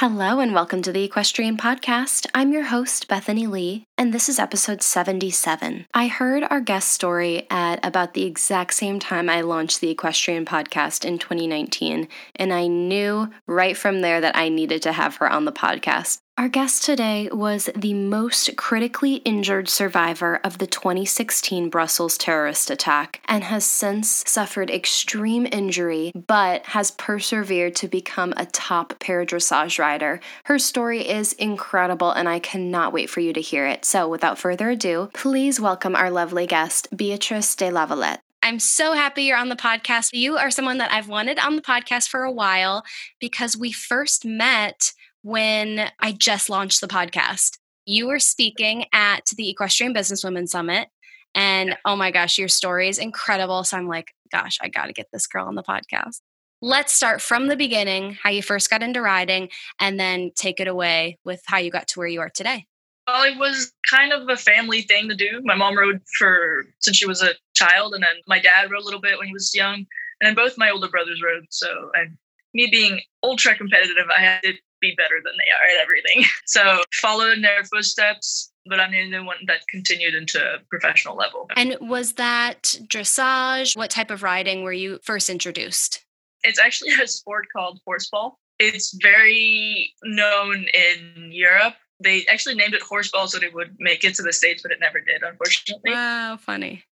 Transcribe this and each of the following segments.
Hello, and welcome to the Equestrian Podcast. I'm your host, Bethany Lee, and this is episode 77. I heard our guest story at about the exact same time I launched the Equestrian Podcast in 2019, and I knew right from there that I needed to have her on the podcast. Our guest today was the most critically injured survivor of the 2016 Brussels terrorist attack and has since suffered extreme injury but has persevered to become a top paradressage rider. Her story is incredible and I cannot wait for you to hear it. So, without further ado, please welcome our lovely guest, Beatrice de Lavalette. I'm so happy you're on the podcast. You are someone that I've wanted on the podcast for a while because we first met when I just launched the podcast. You were speaking at the Equestrian Businesswomen Summit. And oh my gosh, your story is incredible. So I'm like, gosh, I got to get this girl on the podcast. Let's start from the beginning, how you first got into riding, and then take it away with how you got to where you are today. Well, it was kind of a family thing to do. My mom rode for since she was a child, and then my dad rode a little bit when he was young, and then both my older brothers rode. So, and me being ultra competitive, I had to be better than they are at everything. So followed in their footsteps, but I'm the only one that continued into a professional level. And was that dressage? What type of riding were you first introduced? It's actually a sport called horseball. It's very known in Europe. They actually named it horseball so it would make it to the States, but it never did, unfortunately. Wow, funny.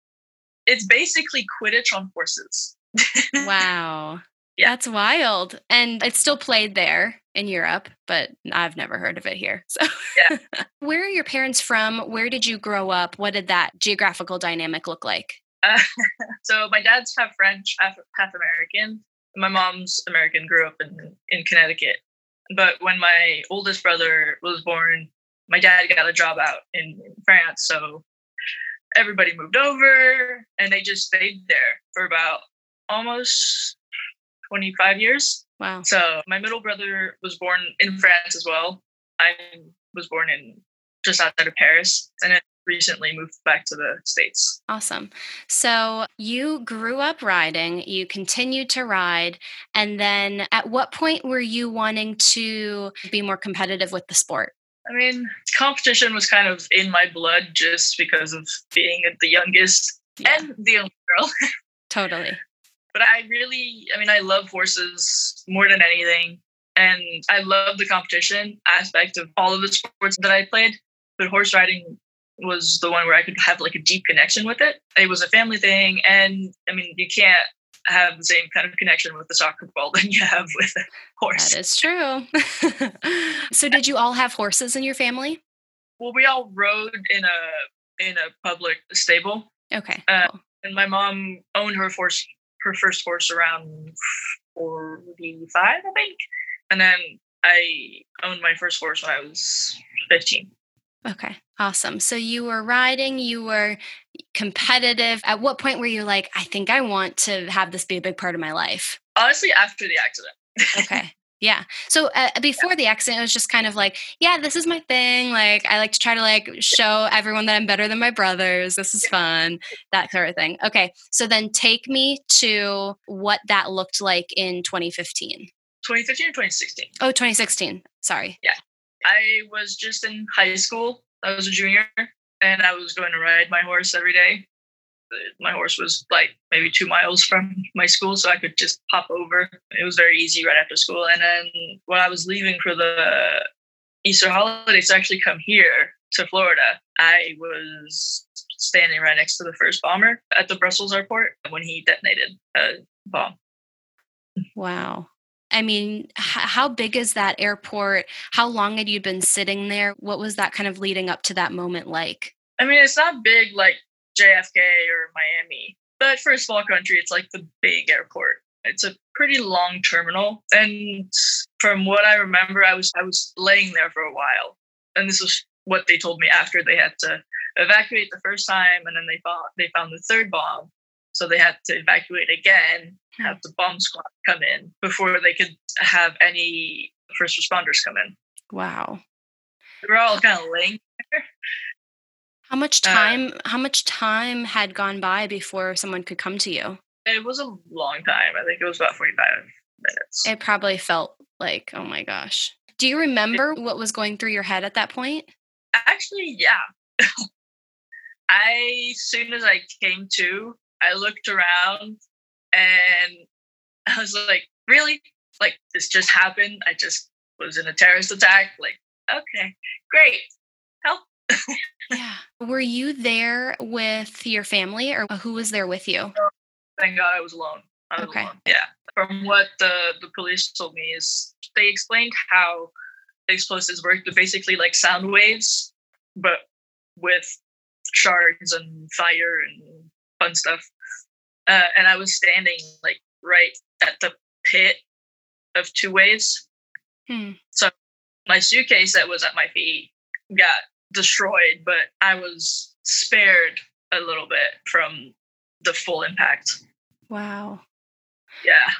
It's basically Quidditch on horses. wow. Yeah. That's wild. And it's still played there in Europe, but I've never heard of it here. So, yeah. where are your parents from? Where did you grow up? What did that geographical dynamic look like? Uh, so, my dad's half French, half, half American. My mom's American, grew up in, in Connecticut. But when my oldest brother was born, my dad got a job out in, in France. So, everybody moved over and they just stayed there for about almost 25 years. Wow. So my middle brother was born in mm-hmm. France as well. I was born in just outside of Paris and then recently moved back to the States. Awesome. So you grew up riding, you continued to ride, and then at what point were you wanting to be more competitive with the sport? I mean, competition was kind of in my blood just because of being the youngest yeah. and the only girl. totally but I really, I mean, I love horses more than anything. And I love the competition aspect of all of the sports that I played. But horse riding was the one where I could have like a deep connection with it. It was a family thing. And I mean, you can't have the same kind of connection with the soccer ball than you have with a horse. That is true. so did you all have horses in your family? Well, we all rode in a in a public stable. Okay. Uh, cool. And my mom owned her horse her first horse around 45, I think. And then I owned my first horse when I was 15. Okay, awesome. So you were riding, you were competitive. At what point were you like, I think I want to have this be a big part of my life? Honestly, after the accident. okay. Yeah. So uh, before yeah. the accident, it was just kind of like, yeah, this is my thing. Like, I like to try to like show everyone that I'm better than my brothers. This is fun, that sort of thing. Okay. So then take me to what that looked like in 2015. 2015 or 2016? Oh, 2016. Sorry. Yeah. I was just in high school. I was a junior and I was going to ride my horse every day my horse was like maybe two miles from my school, so I could just pop over. It was very easy right after school. And then when I was leaving for the Easter holidays to actually come here to Florida, I was standing right next to the first bomber at the Brussels airport when he detonated a bomb. Wow. I mean, how big is that airport? How long had you been sitting there? What was that kind of leading up to that moment like? I mean, it's not big like JFK or Miami. But for a small country, it's like the big airport. It's a pretty long terminal. And from what I remember, I was I was laying there for a while. And this was what they told me after they had to evacuate the first time, and then they found they found the third bomb, so they had to evacuate again, have the bomb squad come in before they could have any first responders come in. Wow. We were all kind of laying there. How much Uh, time how much time had gone by before someone could come to you? It was a long time. I think it was about 45 minutes. It probably felt like, oh my gosh. Do you remember what was going through your head at that point? Actually, yeah. I, soon as I came to, I looked around and I was like, really? Like, this just happened? I just was in a terrorist attack? Like, okay, great. Yeah. Were you there with your family or who was there with you? Thank God I was alone. I was Okay. alone. Yeah. From what the, the police told me is they explained how the explosives work. They're basically like sound waves, but with shards and fire and fun stuff. Uh, and I was standing like right at the pit of two waves. Hmm. So my suitcase that was at my feet got destroyed, but I was spared a little bit from the full impact. Wow. Yeah.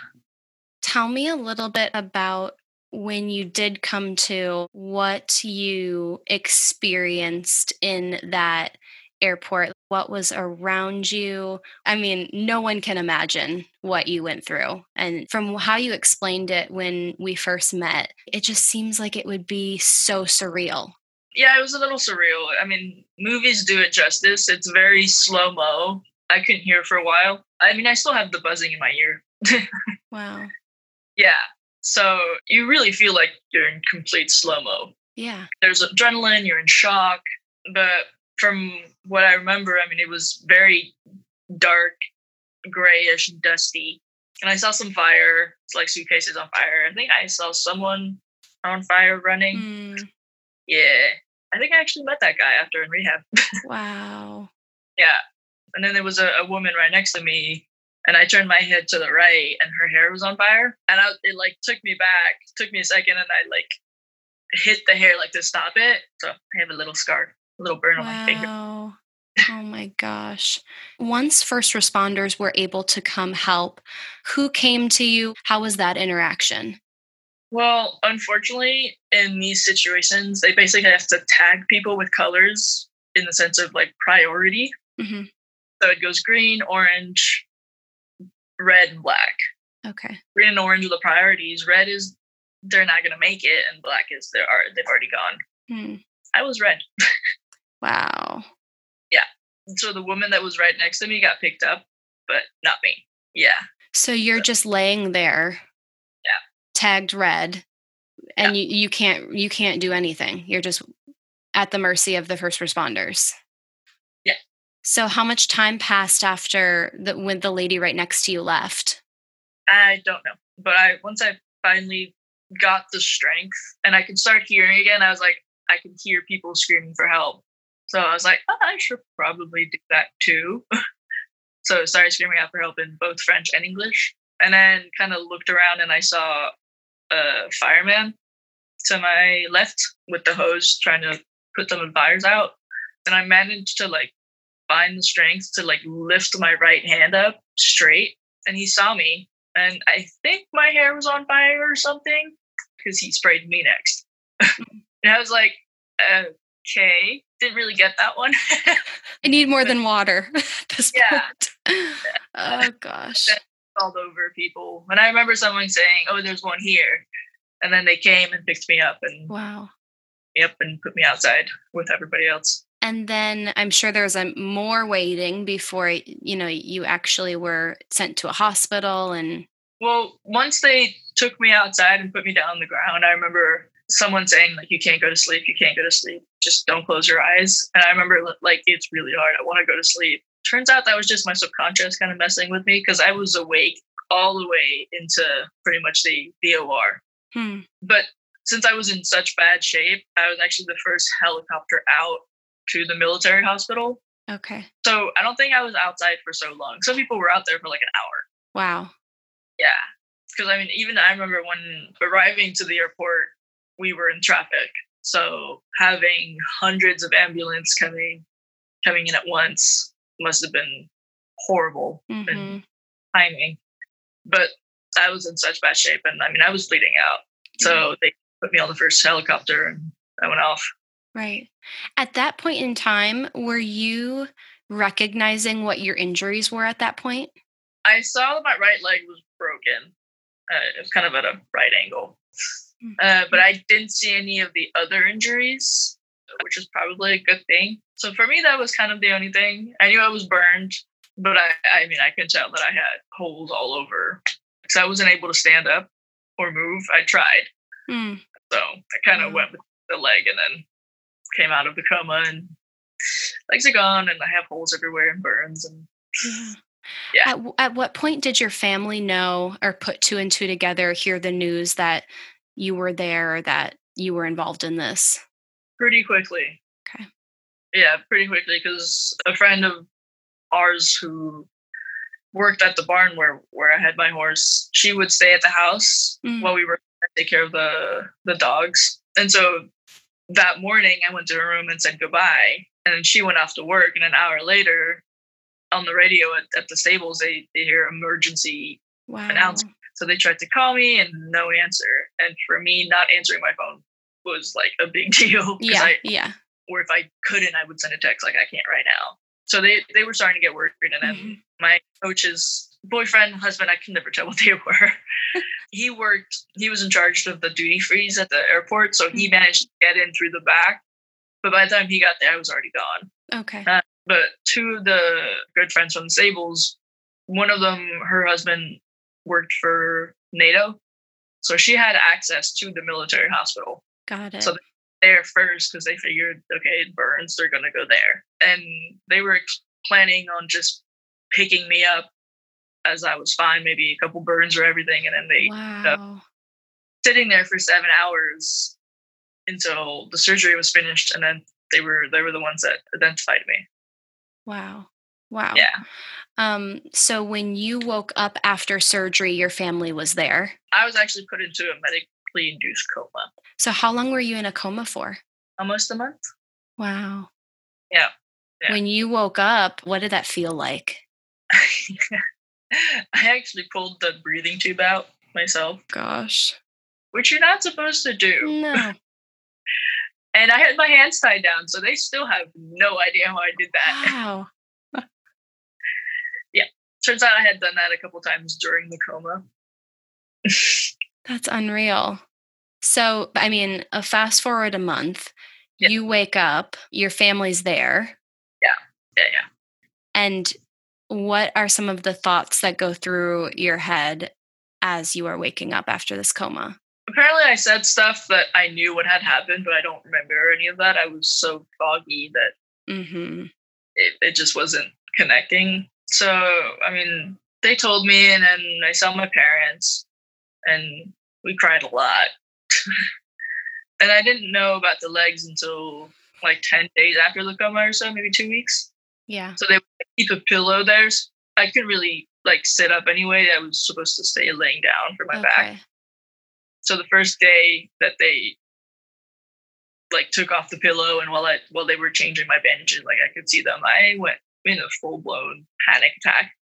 Tell me a little bit about when you did come to what you experienced in that airport. What was around you? I mean, no one can imagine what you went through. And from how you explained it when we first met, it just seems like it would be so surreal. Yeah, it was a little surreal. I mean, movies do it justice. It's very slow mo. I couldn't hear for a while. I mean, I still have the buzzing in my ear. Wow. yeah. So you really feel like you're in complete slow mo. Yeah. There's adrenaline, you're in shock. But from what I remember, I mean, it was very dark, grayish, dusty. And I saw some fire. It's like suitcases on fire. I think I saw someone on fire running. Mm, Yeah. I think I actually met that guy after in rehab. wow. yeah. And then there was a, a woman right next to me, and I turned my head to the right, and her hair was on fire. And I, it like took me back, took me a second, and I like hit the hair like to stop it. So I have a little scar, a little burn on my finger. Oh my gosh. Once first responders were able to come help, who came to you? How was that interaction? Well, unfortunately, in these situations, they basically have to tag people with colors in the sense of like priority. hmm So it goes green, orange, red, and black. Okay. green and orange are the priorities. Red is they're not gonna make it, and black is they are they've already gone. Hmm. I was red. Wow. Yeah. So the woman that was right next to me got picked up, but not me. Yeah. So you're just laying there. Yeah. Tagged red and you, you can't you can't do anything. You're just at the mercy of the first responders. Yeah. So how much time passed after the when the lady right next to you left? I don't know. But I once I finally got the strength and I could start hearing again, I was like, I could hear people screaming for help. So I was like, oh, I should probably do that too. so I started screaming out for help in both French and English. And then kind of looked around and I saw a fireman to my left with the hose trying to put some fires out. And I managed to like find the strength to like lift my right hand up straight. And he saw me and I think my hair was on fire or something because he sprayed me next. and I was like, okay, didn't really get that one. I need more than water Yeah. point. Oh gosh. Called over people. And I remember someone saying, oh, there's one here. And then they came and picked me up and Wow. me up and put me outside with everybody else. And then I'm sure there's a um, more waiting before you know you actually were sent to a hospital and Well, once they took me outside and put me down on the ground, I remember someone saying like you can't go to sleep, you can't go to sleep, just don't close your eyes. And I remember like it's really hard. I want to go to sleep. Turns out that was just my subconscious kind of messing with me because I was awake all the way into pretty much the the OR. hmm, But since I was in such bad shape, I was actually the first helicopter out to the military hospital. okay. So I don't think I was outside for so long. Some people were out there for like an hour. Wow. Yeah. Because I mean, even I remember when arriving to the airport, we were in traffic. So having hundreds of ambulance coming coming in at once must have been horrible Mhm. and timing. But I was in such bad shape, and I mean, I was bleeding out. So they put me on the first helicopter, and I went off. Right. At that point in time, were you recognizing what your injuries were at that point? I saw that my right leg was broken. Uh, it was kind of at a right angle. Uh, but I didn't see any of the other injuries, which is probably a good thing. So for me, that was kind of the only thing. I knew I was burned, but I, I mean, I could tell that I had holes all over because I wasn't able to stand up or move. I tried. Mm, So I kind of Wow. went with the leg and then came out of the coma and legs are gone and I have holes everywhere and burns and yeah. Yeah. At, w- at what point did your family know or put two and two together, hear the news that you were there, that you were involved in this? Pretty quickly. Okay. Yeah, pretty quickly because a friend of ours who worked at the barn where where I had my horse, she would stay at the house Mm. while we were take care of the the dogs. And so that morning I went to her room and said goodbye. And then she went off to work and an hour later on the radio at, at the stables they, they hear emergency Wow. announcement. So they tried to call me and no answer. And for me, not answering my phone was like a big deal. Yeah. I, yeah. or if I couldn't, I would send a text like I can't right now. So they they were starting to get worried, and then Mhm. my coach's boyfriend, husband, I can never tell what they were. he worked. He was in charge of the duty frees at the airport, so he managed to get in through the back. But by the time he got there, I was already gone. Okay. Uh, But two of the good friends from the Stables, one of them, her husband worked for NATO, so she had access to the military hospital Got it. so they there first because they figured, okay, it burns, they're gonna go there, and they were planning on just picking me up as I was fine, maybe a couple burns or everything, and then they wow. sitting there for seven hours until the surgery was finished, and then they were they were the ones that identified me. Wow. Wow. Yeah, Um, so when you woke up after surgery, your family was there. I was actually put into a induced coma, So how long were you in a coma for? almost a month. Wow. Yeah. Yeah. When you woke up, what did that feel like? I actually pulled the breathing tube out myself, Gosh. which you're not supposed to do. No. and I had my hands tied down, so they still have no idea how I did that. Wow. Yeah. Turns out I had done that a couple times during the coma. That's unreal. So, I mean, a fast forward a month, Yeah. you wake up, your family's there, Yeah, yeah. Yeah. And what are some of the thoughts that go through your head as you are waking up after this coma? Apparently, I said stuff that I knew what had happened, but I don't remember any of that. I was so foggy that hmm it, it just wasn't connecting. So, I mean, they told me, and then I saw my parents, and we cried a lot. and I didn't know about the legs until like 10 days after the coma or so, maybe two weeks. Yeah. So they would keep a pillow there. I couldn't really like sit up anyway. I was supposed to stay laying down for my back. Okay. So the first day that they like took off the pillow and while I while they were changing my bandages, like I could see them, I went in a full blown panic attack.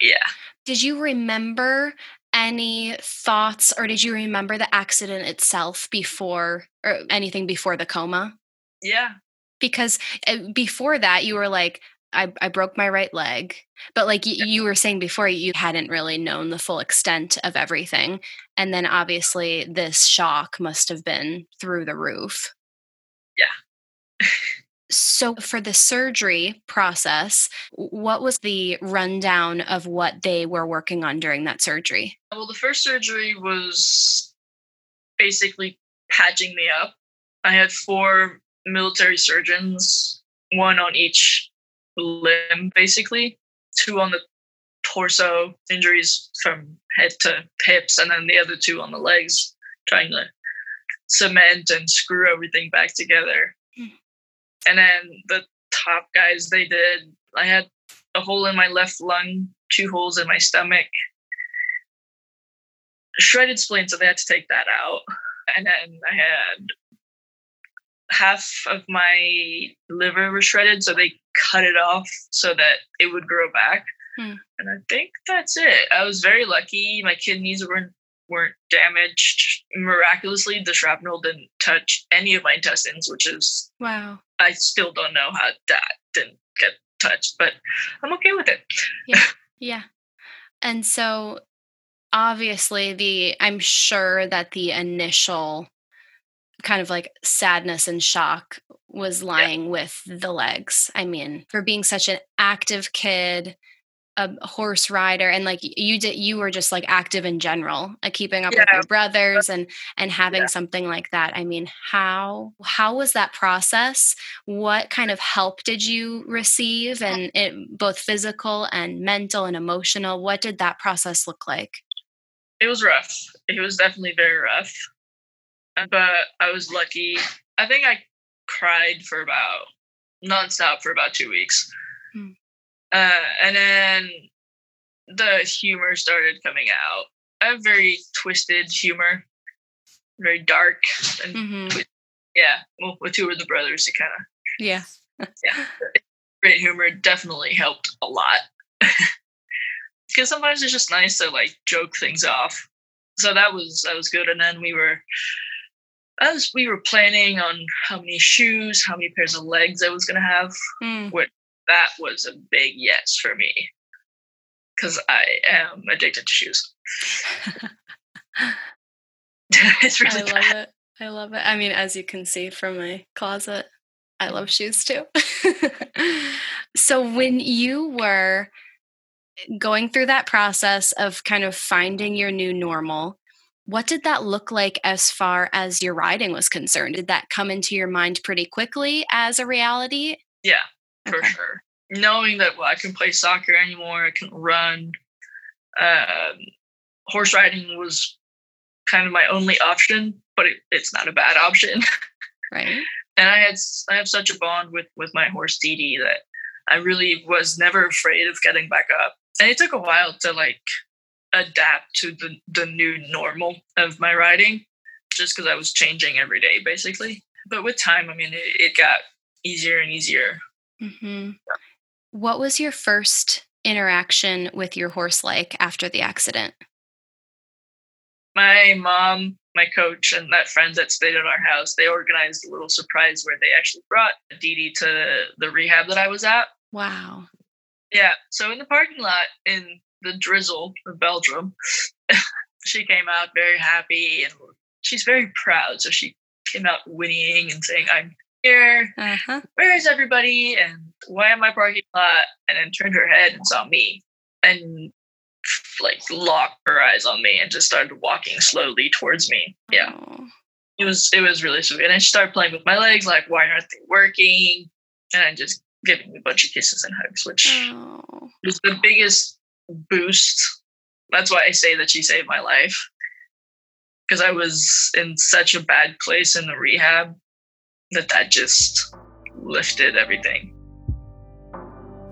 Yeah. Did you remember any thoughts or did you remember the accident itself before or anything before the coma? Yeah. Because uh, before that, you were like, I, I broke my right leg. But like y- you were saying before, you hadn't really known the full extent of everything. And then obviously, this shock must have been through the roof. Yeah. So, for the surgery process, what was the rundown of what they were working on during that surgery? Well, the first surgery was basically patching me up. I had four military surgeons, one on each limb, basically, two on the torso, injuries from head to hips, and then the other two on the legs, trying to cement and screw everything back together. Hmm. And then the top guys, they did, I had a hole in my left lung, two holes in my stomach, shredded spleen, so they had to take that out. And then I had half of my liver was shredded, so they cut it off so that it would grow back. Hmm. And I think that's it. I was very lucky. My kidneys weren't weren't damaged. Miraculously, the shrapnel didn't touch any of my intestines, which is wow. I still don't know how that didn't get touched, but I'm okay with it. Yeah. Yeah. And so obviously the I'm sure that the initial kind of like sadness and shock was lying yeah. with the legs. I mean, for being such an active kid, a horse rider and like you did you were just like active in general like keeping up yeah. with your brothers and and having yeah. something like that i mean how how was that process what kind of help did you receive and it both physical and mental and emotional what did that process look like it was rough it was definitely very rough uh, but I was lucky. I think I cried for about nonstop for about two weeks. Hmm. Uh, and then the humor started coming out. I have very twisted humor, very dark, and mm-hmm. with, yeah, well, with two of the brothers, it kind of yeah, yeah, great humor definitely helped a lot. Because sometimes it's just nice to like joke things off. So that was that was good. And then we were as we were planning on how many shoes, how many pairs of legs I was going to have, mm. what that was a big yes for me because I am addicted to shoes. it's really I love it. I love it. I mean, as you can see from my closet, I love shoes too. so when you were going through that process of kind of finding your new normal, what did that look like as far as your riding was concerned? Did that come into your mind pretty quickly as a reality? Yeah, for okay. sure. Knowing that well, I can play soccer anymore, I can run. Um, horse riding was kind of my only option, but it, it's not a bad option. Right. and I had I have such a bond with with my horse Dee Dee that I really was never afraid of getting back up. And it took a while to like adapt to the, the new normal of my riding just because I was changing every day basically. But with time, I mean, it, it got easier and easier. Mm-hmm. Yeah. What was your first interaction with your horse like after the accident? My mom, my coach, and that friend that stayed at our house, they organized a little surprise where they actually brought Dee Dee to the rehab that I was at. Wow. Yeah. So in the parking lot in the drizzle of Belgium. she came out very happy and she's very proud. So she came out whinnying and saying, I'm here. Uh-huh. Where is everybody? And why am I parking lot? And then turned her head and saw me and like locked her eyes on me and just started walking slowly towards me. Yeah. Aww. It was it was really sweet. And then she started playing with my legs, like, why aren't they working? And then just giving me a bunch of kisses and hugs, which Aww. was the biggest boost. That's why I say that she saved my life. Because I was in such a bad place in the rehab that that just lifted everything.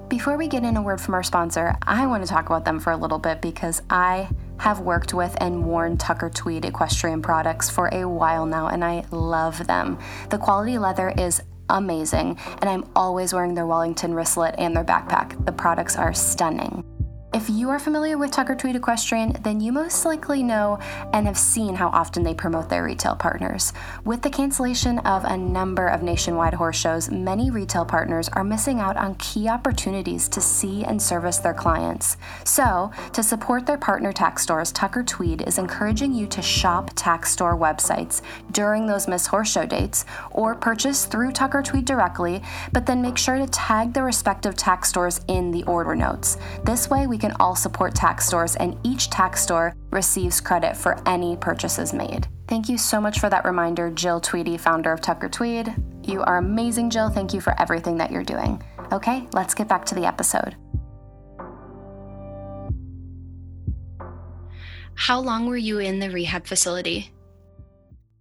Before we get in a word from our sponsor, I want to talk about them for a little bit because I have worked with and worn Tucker Tweed equestrian products for a while now and I love them. The quality leather is amazing and I'm always wearing their Wellington wristlet and their backpack. The products are stunning. If you are familiar with Tucker Tweed Equestrian, then you most likely know and have seen how often they promote their retail partners. With the cancellation of a number of nationwide horse shows, many retail partners are missing out on key opportunities to see and service their clients. So, to support their partner tack stores, Tucker Tweed is encouraging you to shop tack store websites during those missed horse show dates or purchase through Tucker Tweed directly, but then make sure to tag the respective tack stores in the order notes. This way, we can all support tack stores, and each tack store receives credit for any purchases made. Thank you so much for that reminder, Jill Tweedy, founder of Tucker Tweed. You are amazing, Jill. Thank you for everything that you're doing. Okay, let's get back to the episode. How long were you in the rehab facility?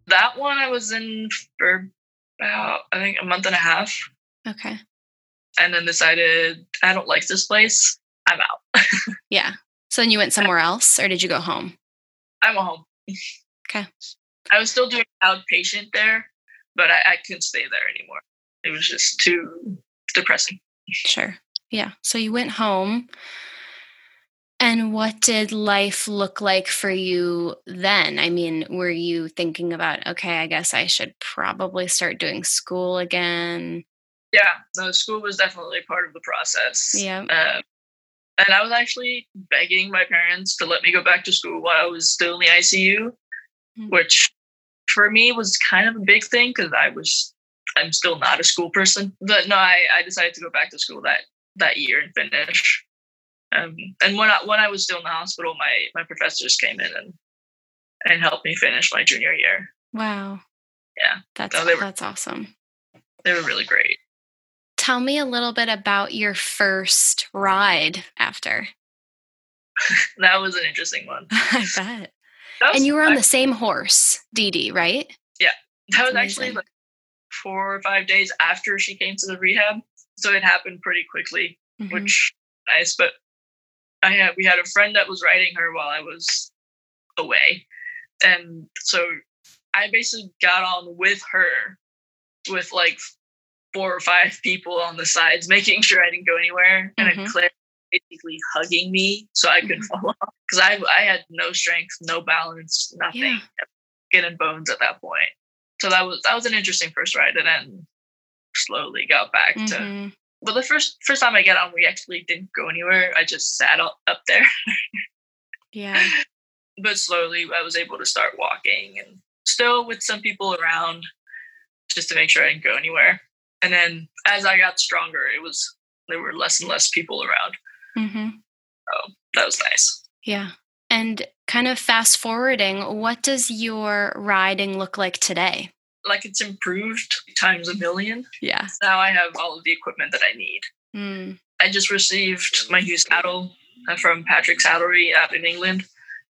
That one I was in for about, I think, a month and a half. Okay. And then decided I don't like this place. I'm out. yeah. So then you went somewhere else or did you go home? I went home. Okay. I was still doing outpatient there, but I, I couldn't stay there anymore. It was just too depressing. Sure. Yeah. So you went home. And what did life look like for you then? I mean, were you thinking about, okay, I guess I should probably start doing school again? Yeah, no, school was definitely part of the process. Yeah. Uh, and I was actually begging my parents to let me go back to school while I was still in the ICU, mm-hmm. which for me was kind of a big thing because I was I'm still not a school person. But no, I, I decided to go back to school that that year and finish. Um, and when I, when I was still in the hospital, my my professors came in and and helped me finish my junior year. Wow. Yeah, that's no, were, that's awesome. They were really great. Tell me a little bit about your first ride after. that was an interesting one. I bet. And you were on I, the same horse, Dee Dee, right? Yeah, that was actually like four or five days after she came to the rehab, so it happened pretty quickly, mm-hmm. which nice. But I had we had a friend that was riding her while I was away, and so I basically got on with her, with like four or five people on the sides, making sure I didn't go anywhere, mm-hmm. and Claire basically hugging me so I could mm-hmm. fall off because I I had no strength, no balance, nothing, yeah. skin and bones at that point. So that was that was an interesting first ride, and then slowly got back mm-hmm. to but the first first time I get on, we actually didn't go anywhere. I just sat up, up there. yeah. But slowly, I was able to start walking, and still with some people around, just to make sure I didn't go anywhere. And then as I got stronger, it was there were less and less people around. Mm-hmm. So that was nice. Yeah. And kind of fast forwarding, what does your riding look like today? like it's improved times a million. Yeah. Now I have all of the equipment that I need. Mm. I just received my new saddle uh, from Patrick Saddlery out in England.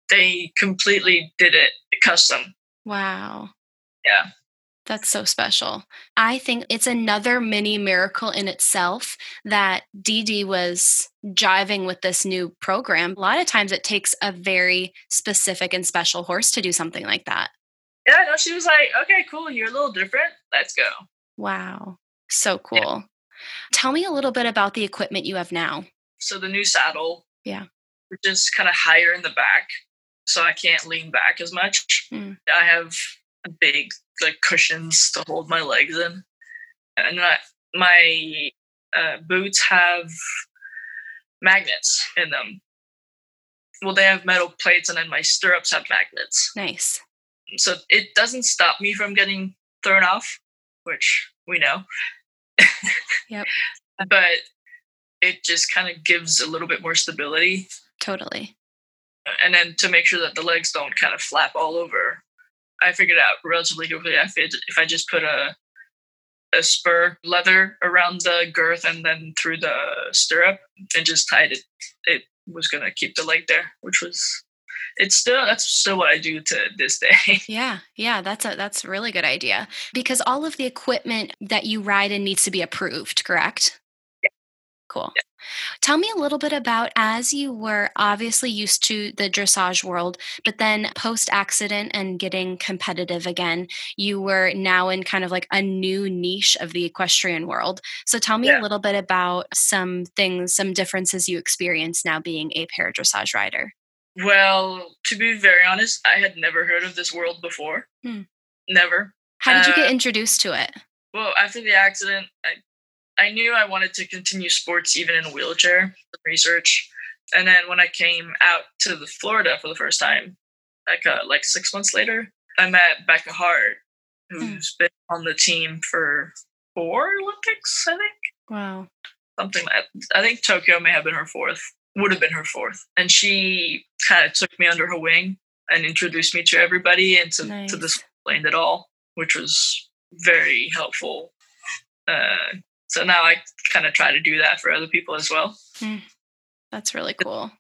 They completely did it custom. Wow. Yeah. That's so special. I think it's another mini miracle in itself that Dee Dee was jiving with this new program. A lot of times it takes a very specific and special horse to do something like that yeah, no, she was like, okay, cool, you're a little different. Let's go. Wow. So cool. Yeah. Tell me a little bit about the equipment you have now. So the new saddle. Yeah. Just kind of higher in the back. So I can't lean back as much. Mm. I have a big like cushions to hold my legs in. And I, my uh, boots have magnets in them. Well, they have metal plates, and then my stirrups have magnets. Nice so it doesn't stop me from getting thrown off, which we know. yep. But it just kind of gives a little bit more stability. Totally. And then to make sure that the legs don't kind of flap all over, I figured out relatively quickly if if I just put a a spur leather around the girth and then through the stirrup and just tied it, it was gonna keep the leg there, which was it's still that's still what I do to this day. Yeah, yeah, that's a that's a really good idea because all of the equipment that you ride in needs to be approved, correct? Cool. Yeah. Tell me a little bit about as you were obviously used to the dressage world, but then post accident and getting competitive again, you were now in kind of like a new niche of the equestrian world. So tell me yeah. a little bit about some things, some differences you experience now being a para dressage rider. Well, to be very honest, I had never heard of this world before. Hmm. Never. How did you get uh, introduced to it? Well, after the accident, I I knew I wanted to continue sports even in a wheelchair. Research, and then when I came out to the Florida for the first time, like uh, like six months later, I met Becca Hart, who's hmm. been on the team for four Olympics, I think. Wow. Something that I think Tokyo may have been her fourth would have been her fourth. And she kind of took me under her wing and introduced me to everybody and to, nice. to this explained it all, which was very helpful. Uh, so now I kind of try to do that for other people as well. Mm, that's really cool.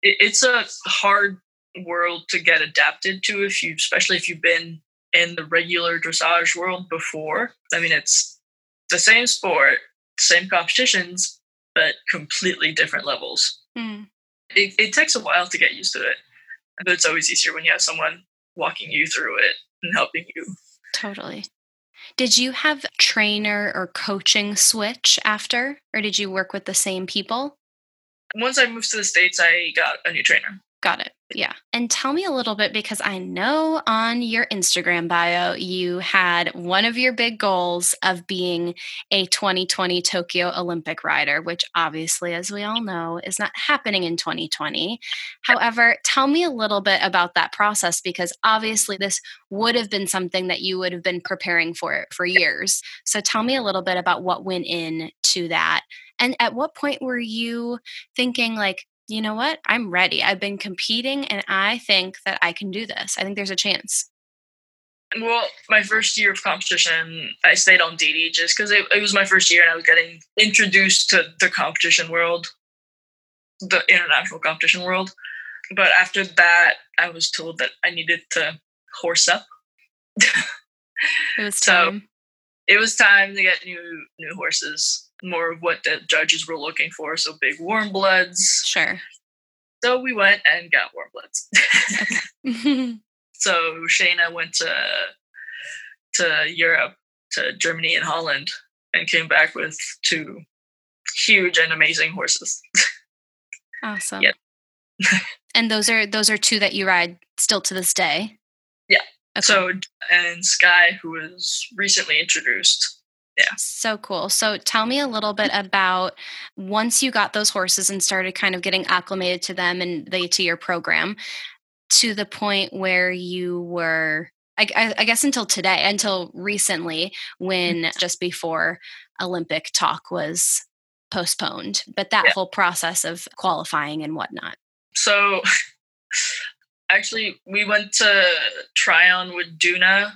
It, it's a hard world to get adapted to if you, especially if you've been in the regular dressage world before. I mean, it's the same sport, same competitions, but completely different levels. Mm. It, it takes a while to get used to it, but it's always easier when you have someone walking you through it and helping you. Totally. Did you have trainer or coaching switch after, or did you work with the same people? Once I moved to the States, I got a new trainer. Got it. Yeah. And tell me a little bit because I know on your Instagram bio, you had one of your big goals of being a 2020 Tokyo Olympic rider, which obviously, as we all know, is not happening in 2020. However, tell me a little bit about that process because obviously this would have been something that you would have been preparing for for years. So tell me a little bit about what went into that. And at what point were you thinking, like, you know what? I'm ready. I've been competing and I think that I can do this. I think there's a chance. Well, my first year of competition, I stayed on DD just because it, it, was my first year and I was getting introduced to the competition world, the international competition world. But after that, I was told that I needed to horse up. it was time. So it was time to get new new horses more of what the judges were looking for. So big warm bloods. Sure. So we went and got warm bloods. so Shayna went to to Europe, to Germany and Holland, and came back with two huge and amazing horses. Awesome. Yeah. and those are those are two that you ride still to this day. Yeah. Okay. So and Sky, who was recently introduced, yeah. So cool. So tell me a little bit about once you got those horses and started kind of getting acclimated to them and they to your program to the point where you were I, I, guess until today, until recently, when mm-hmm. just before Olympic talk was postponed, but that yeah. whole process of qualifying and whatnot. So, actually, we went to Tryon with Duna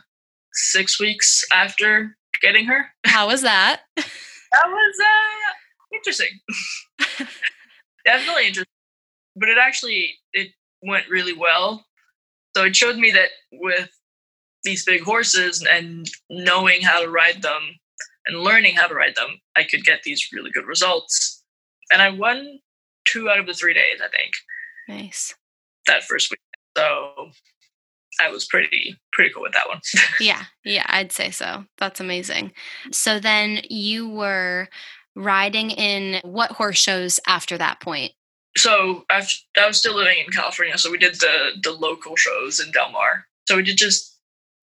six weeks after getting her. How was that? that was uh, interesting. Definitely interesting. But it actually it went really well. So it showed me that with these big horses and knowing how to ride them and learning how to ride them, I could get these really good results. And I won two out of the three days, I think. Nice. That first week. So I was pretty pretty cool with that one. yeah, yeah, I'd say so. That's amazing. So then you were riding in what horse shows after that point? So I was still living in California, so we did the the local shows in Del Mar. So we did just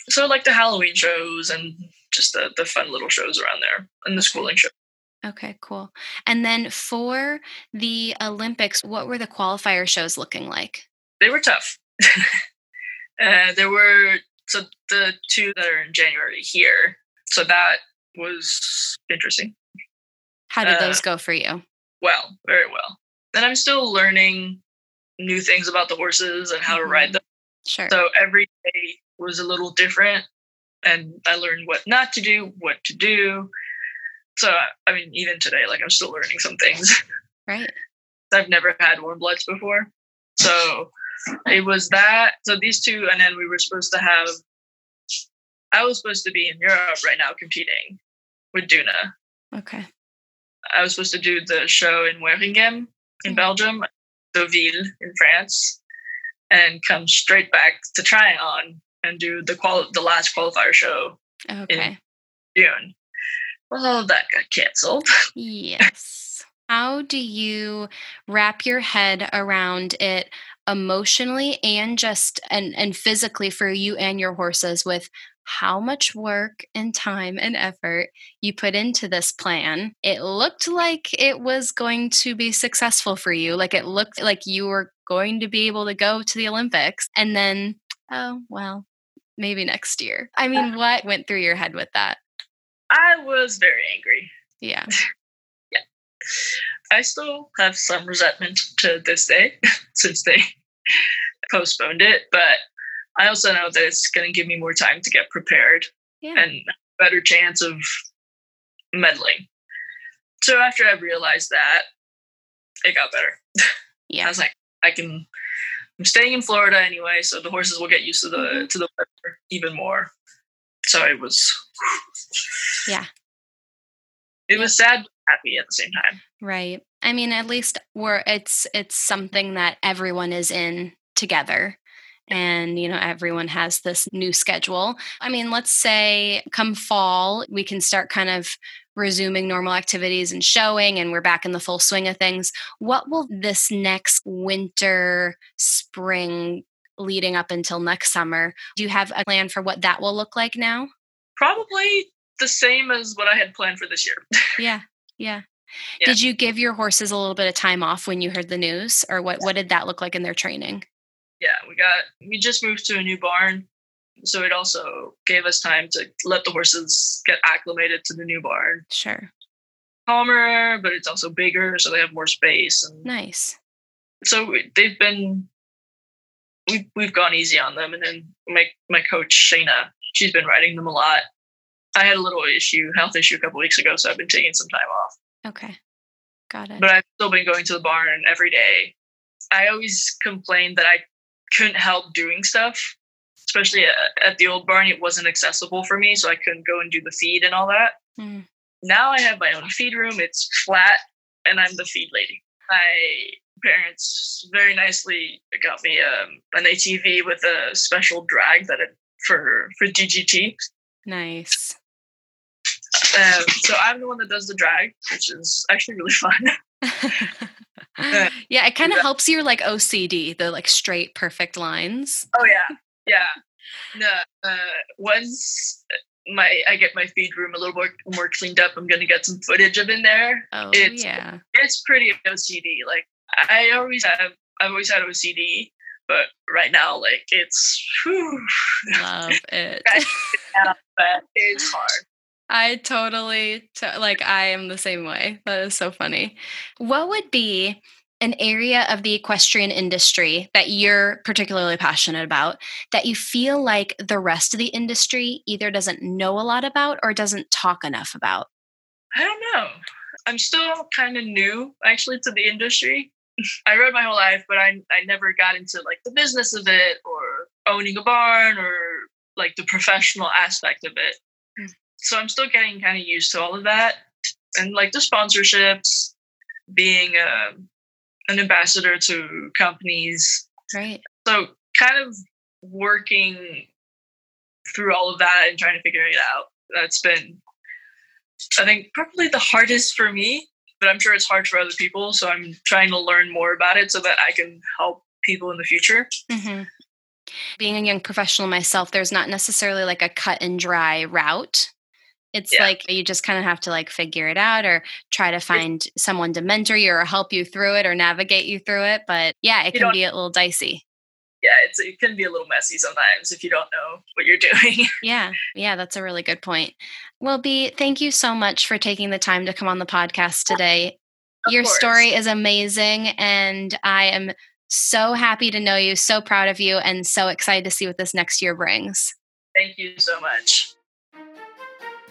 so like the Halloween shows and just the the fun little shows around there and the schooling show. Okay, cool. And then for the Olympics, what were the qualifier shows looking like? They were tough. Uh, there were so the two that are in January here. So that was interesting. How did uh, those go for you? Well, very well. And I'm still learning new things about the horses and how mm-hmm. to ride mm-hmm. them. Sure. So every day was a little different, and I learned what not to do, what to do. So I mean, even today, like I'm still learning some things. Right. I've never had warm bloods before, so it was that. So these two, and then we were supposed to have. I was supposed to be in Europe right now competing with Duna. Okay. I was supposed to do the show in Waregem in mm-hmm. Belgium, Deauville in France, and come straight back to Tryon and do the qual the last qualifier show okay. in June. Well, that got canceled. Yes. How do you wrap your head around it emotionally and just and and physically for you and your horses with how much work and time and effort you put into this plan. It looked like it was going to be successful for you. Like it looked like you were going to be able to go to the Olympics. And then, oh, well, maybe next year. I uh, mean, what went through your head with that? I was very angry. Yeah. yeah. I still have some resentment to this day since they postponed it, but I also know that it's going to give me more time to get prepared yeah. and a better chance of medaling. So after I realized that, it got better. Yeah. I was like, I can I'm staying in Florida anyway, so the horses will get used to the mm-hmm. to the weather even more. So it was Yeah. It was sad happy at the same time. Right. I mean, at least we're it's it's something that everyone is in together and you know everyone has this new schedule. I mean let's say come fall we can start kind of resuming normal activities and showing and we're back in the full swing of things. What will this next winter spring leading up until next summer do you have a plan for what that will look like now? Probably the same as what i had planned for this year. Yeah yeah yeah. Did you give your horses a little bit of time off when you heard the news, or what? What did that look like in their training? Yeah, we got we just moved to a new barn, so it also gave us time to let the horses get acclimated to the new barn. Sure. Calmer, but it's also bigger, so they have more space. And nice. So they've been we've we've gone easy on them, and then my my coach Shayna, she's been riding them a lot. I had a little issue, health issue a couple weeks ago, so I've been taking some time off. Okay. Got it. But I've still been going to the barn every day. I always complained that I couldn't help doing stuff, especially at, the old barn. It wasn't accessible for me, so I couldn't go and do the feed and all that. Mm. Now I have my own feed room. It's flat, and I'm the feed lady. My parents very nicely got me um, an ATV with a special drag that it, for for DGT. Nice. Um, so I'm the one that does the drag, which is actually really fun. uh, yeah, it kind of yeah. helps your like OCD, the like straight, perfect lines. Oh yeah, yeah. No, uh, once my I get my feed room a little more more cleaned up, I'm gonna get some footage of in there. Oh it's, yeah, it's pretty OCD. Like I always have, I've always had OCD, but right now, like it's whew, love it. But it's hard. I totally like I am the same way. That is so funny. What would be an area of the equestrian industry that you're particularly passionate about that you feel like the rest of the industry either doesn't know a lot about or doesn't talk enough about? I don't know. I'm still kind of new actually to the industry. I rode my whole life, but I I never got into like the business of it or owning a barn or like the professional aspect of it hmm. So I'm still getting kind of used to all of that and like the sponsorships, being a, um, an ambassador to companies. Right. So kind of working through all of that and trying to figure it out. That's been, I think, probably the hardest for me, but I'm sure it's hard for other people. So I'm trying to learn more about it so that I can help people in the future. Mm-hmm. Being a young professional myself, there's not necessarily like a cut and dry route it's yeah. like you just kind of have to like figure it out or try to find someone to mentor you or help you through it or navigate you through it. But yeah, it can be a little dicey. Yeah, it's it can be a little messy sometimes if you don't know what you're doing. yeah, yeah, that's a really good point. Well, B, thank you so much for taking the time to come on the podcast today. Of your course. story is amazing, and I am so happy to know you, so proud of you, and so excited to see what this next year brings. Thank you so much.